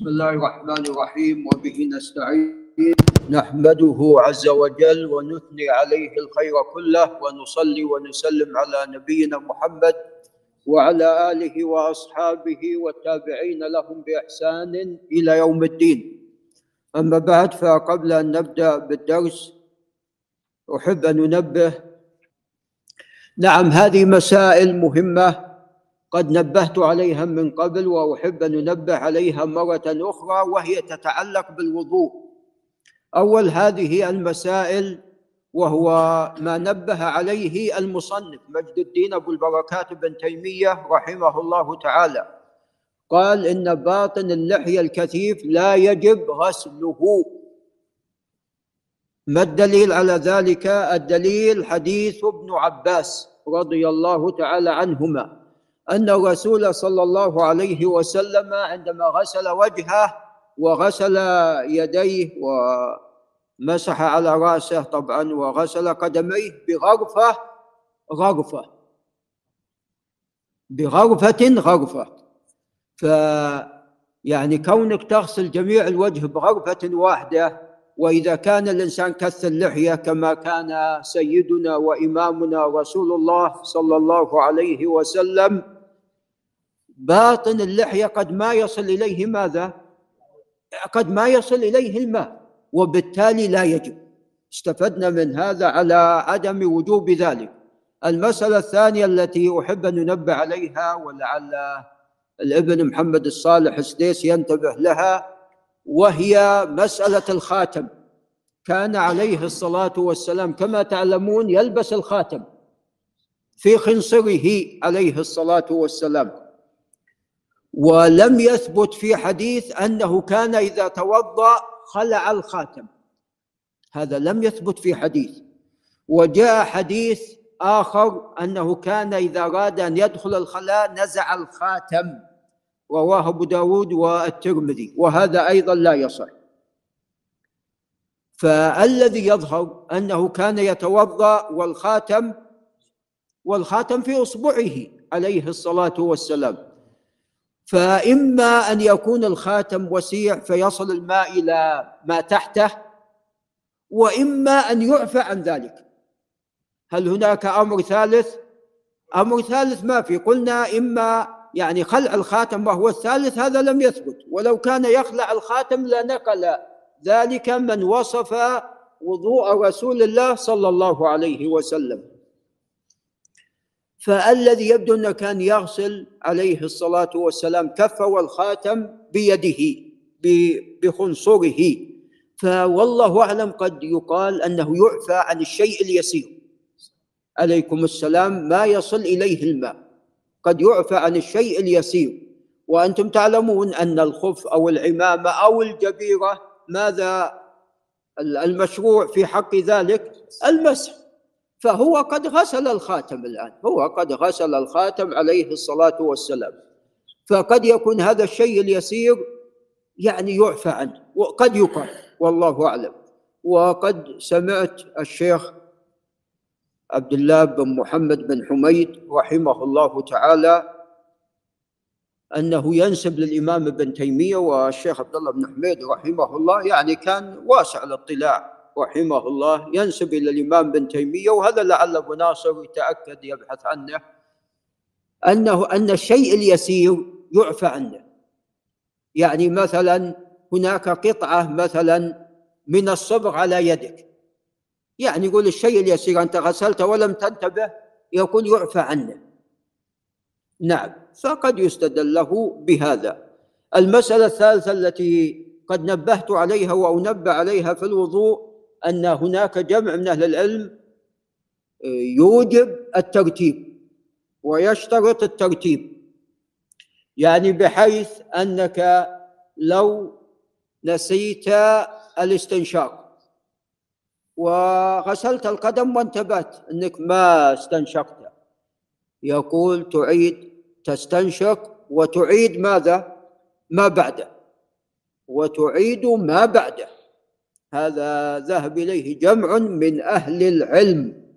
بسم الله الرحمن الرحيم وبه نستعين. نحمده عز وجل ونثني عليه الخير كله ونصلي ونسلم على نبينا محمد وعلى آله وأصحابه والتابعين لهم بإحسان إلى يوم الدين. أما بعد فقبل أن نبدأ بالدرس أحب أن ننبه نعم هذه مسائل مهمة قد نبهت عليها من قبل وأحب أن ننبه عليها مرة أخرى وهي تتعلق بالوضوء. أول هذه المسائل وهو ما نبه عليه المصنف مجد الدين أبو البركات بن تيمية رحمه الله تعالى. قال إن باطن اللحيه الكثيف لا يجب غسله. ما الدليل على ذلك؟ الدليل حديث ابن عباس رضي الله تعالى عنهما. أن الرسول صلى الله عليه وسلم عندما غسل وجهه وغسل يديه ومسح على رأسه طبعا وغسل قدميه بغرفة غرفة. بغرفة غرفة. ف يعني كونك تغسل جميع الوجه بغرفة واحدة وإذا كان الإنسان كث اللحية كما كان سيدنا وإمامنا رسول الله صلى الله عليه وسلم باطن اللحية قد ما يصل إليه ماذا؟ قد ما يصل إليه الماء وبالتالي لا يجب. استفدنا من هذا على عدم وجوب ذلك. المسألة الثانية التي أحب أن ننبه عليها ولعل الابن محمد الصالح السديس ينتبه لها وهي مسألة الخاتم. كان عليه الصلاة والسلام كما تعلمون يلبس الخاتم في خنصره عليه الصلاة والسلام. ولم يثبت في حديث أنه كان إذا توضأ خلع الخاتم. هذا لم يثبت في حديث. وجاء حديث آخر أنه كان إذا أراد أن يدخل الخلاء نزع الخاتم رواه أبو داود والترمذي وهذا أيضا لا يصح. فالذي يظهر أنه كان يتوضأ والخاتم والخاتم في إصبعه عليه الصلاة والسلام. فإما أن يكون الخاتم وسيع فيصل الماء إلى ما تحته وإما أن يعفى عن ذلك. هل هناك أمر ثالث؟ أمر ثالث ما في قلنا إما يعني خلع الخاتم وهو الثالث هذا لم يثبت. ولو كان يخلع الخاتم لنقل ذلك من وصف وضوء رسول الله صلى الله عليه وسلم. فالذي يبدو أنه كان يغسل عليه الصلاة والسلام كفه والخاتم بيده بخنصره. فوالله أعلم قد يقال أنه يعفى عن الشيء اليسير. عليكم السلام ما يصل إليه الماء. قد يعفى عن الشيء اليسير. وأنتم تعلمون أن الخف أو العمامة أو الجبيرة ماذا؟ المشروع في حق ذلك؟ المسح. فهو قد غسل الخاتم الآن. هو قد غسل الخاتم عليه الصلاة والسلام. فقد يكون هذا الشيء اليسير يعني يعفى عنه. وقد يقال والله أعلم. وقد سمعت الشيخ عبد الله بن محمد بن حميد رحمه الله تعالى أنه ينسب للإمام ابن تيمية والشيخ عبد الله بن حميد رحمه الله يعني كان واسع الاطلاع. رحمه الله ينسب إلى الإمام ابن تيمية وهذا لعل أبو ناصر يتأكد يبحث عنه أنه أن الشيء اليسير يعفى عنه. يعني مثلا هناك قطعة مثلا من الصبغ على يدك. يعني يقول الشيء اليسير أنت غسلته ولم تنتبه يقول يعفى عنه. نعم فقد يستدل له بهذا. المسألة الثالثة التي قد نبهت عليها وأنبه عليها في الوضوء أن هناك جمع من أهل العلم آه، يوجب الترتيب ويشترط الترتيب. يعني بحيث أنك لو نسيت الاستنشاق وغسلت القدم وانتبهت أنك ما استنشقت يقول تعيد تستنشق وتعيد ماذا؟ ما بعده. وتعيد ما بعده. هذا ذهب إليه جمع من أهل العلم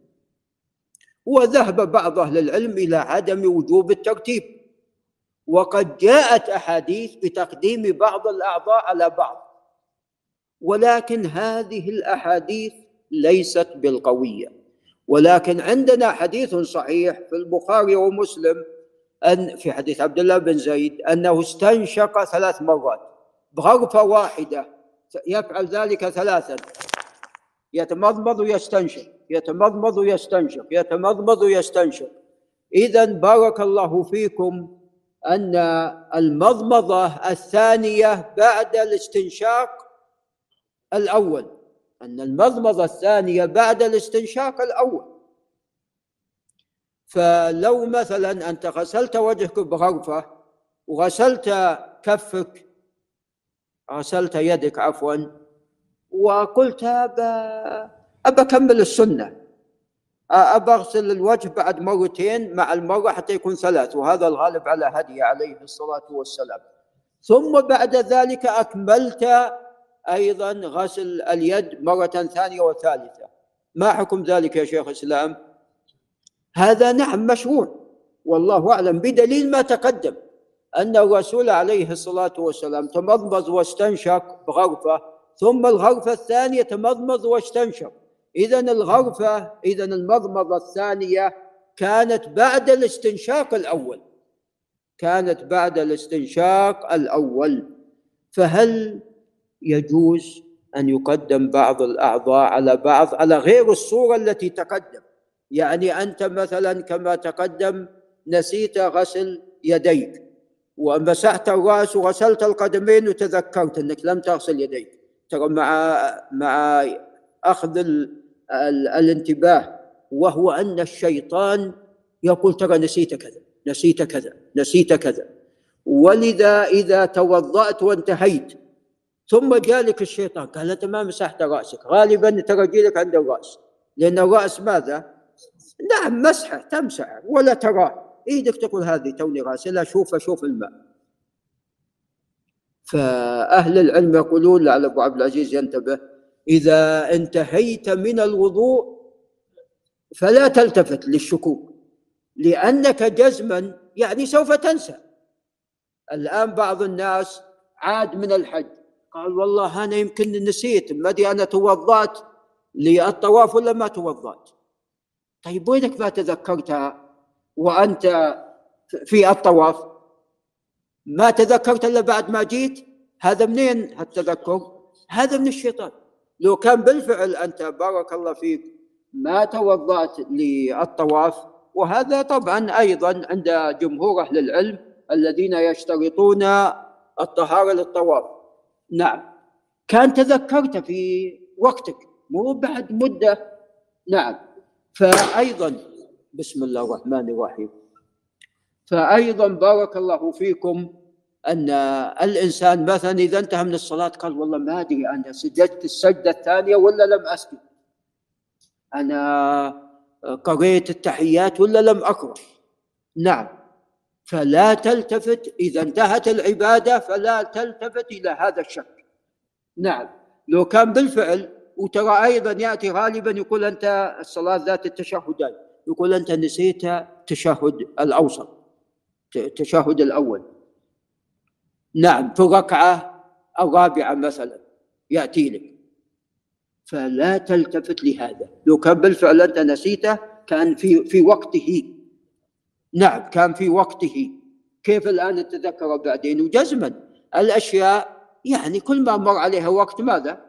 وذهب بعض أهل العلم إلى عدم وجوب الترتيب. وقد جاءت أحاديث بتقديم بعض الأعضاء على بعض ولكن هذه الأحاديث ليست بالقوية. ولكن عندنا حديث صحيح في البخاري ومسلم أن في حديث عبد الله بن زيد أنه استنشق ثلاث مرات بغرفة واحدة يفعل ذلك ثلاثا. يتمضمض ويستنشق. يتمضمض ويستنشق. يتمضمض ويستنشق. اذا بارك الله فيكم أن المضمضة الثانية بعد الاستنشاق الأول. أن المضمضة الثانية بعد الاستنشاق الأول. فلو مثلا أنت غسلت وجهك بغرفة وغسلت كفك غسلت يدك عفوا. وقلت أبا أبا أكمل السنة. أبى أغسل الوجه بعد مرتين مع المرة حتى يكون ثلاث. وهذا الغالب على هدي عليه الصلاة والسلام. ثم بعد ذلك أكملت أيضا غسل اليد مرة ثانية وثالثة. ما حكم ذلك يا شيخ الإسلام؟ هذا نعم مشروع. والله أعلم بدليل ما تقدم. أن الرسول عليه الصلاة والسلام تمضمض واستنشق بغرفة ثم الغرفة الثانية تمضمض واستنشق. إذا الغرفة إذا المضمضة الثانية كانت بعد الاستنشاق الأول. كانت بعد الاستنشاق الأول. فهل يجوز أن يقدم بعض الأعضاء على بعض على غير الصورة التي تقدم؟ يعني أنت مثلا كما تقدم نسيت غسل يديك. ومسحت الرأس وغسلت القدمين وتذكرت أنك لم تغسل يديك. ترى مع مع أخذ ال ال الانتباه وهو أن الشيطان يقول ترى نسيت كذا نسيت كذا نسيت كذا. ولذا إذا توضأت وانتهيت ثم جالك الشيطان قال انت ما مسحت رأسك. غالبا ترى جيلك عند الرأس. لأن الرأس ماذا؟ نعم مسحة تمسح ولا تراه. إيدك تقول هذه توني غاسلها شوف شوف الماء. فأهل العلم يقولون لعل أبو عبد العزيز ينتبه إذا انتهيت من الوضوء فلا تلتفت للشكوك لأنك جزما يعني سوف تنسى. الآن بعض الناس عاد من الحج قال والله أنا يمكن نسيت ما أدري أنا توضأت للطواف ولا ما توضأت. طيب وينك ما تذكرتها؟ وأنت في الطواف. ما تذكرت إلا بعد ما جيت هذا منين التذكر؟ هذا من الشيطان. لو كان بالفعل أنت بارك الله فيك ما توضأت للطواف وهذا طبعا أيضا عند جمهور أهل العلم الذين يشترطون الطهارة للطواف. نعم. كان تذكرت في وقتك مو بعد مدة. نعم. فأيضا بسم الله الرحمن الرحيم. فأيضا بارك الله فيكم أن الإنسان مثلا إذا انتهى من الصلاة قال والله ما أدري أنا سجدت السجدة الثانية ولا لم أسجد. أنا قريت التحيات ولا لم أقرأ. نعم. فلا تلتفت إذا انتهت العبادة فلا تلتفت إلى هذا الشك نعم. لو كان بالفعل وترى أيضا يأتي غالبا يقول أنت الصلاة ذات التشهدين يقول أنت نسيت تشهد الأوسط التشهد الأول. نعم في الركعة الرابعة مثلا يأتي لك. فلا تلتفت لهذا. لو كان بالفعل أنت نسيته كان في في وقته. نعم كان في وقته. كيف الآن تتذكر بعدين؟ وجزما. الأشياء يعني كل ما مر عليها وقت ماذا؟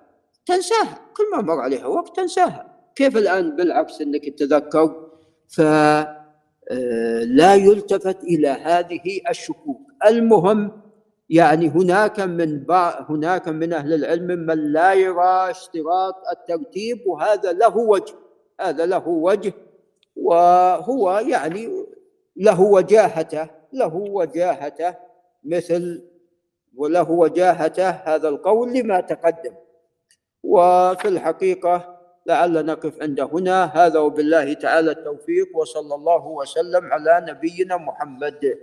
تنساها. كل ما مر عليها وقت تنساها. كيف الآن بالعكس أنك تتذكر؟ فلا آه، يلتفت إلى هذه الشكوك. المهم يعني هناك من هناك من أهل العلم من لا يرى اشتراط الترتيب وهذا له وجه هذا له وجه وهو يعني له وجاهته له وجاهته مثل وله وجاهته هذا القول لما تقدم. وفي الحقيقة لعل نقف عند هنا. هذا وبالله تعالى التوفيق وصلى الله وسلم على نبينا محمد.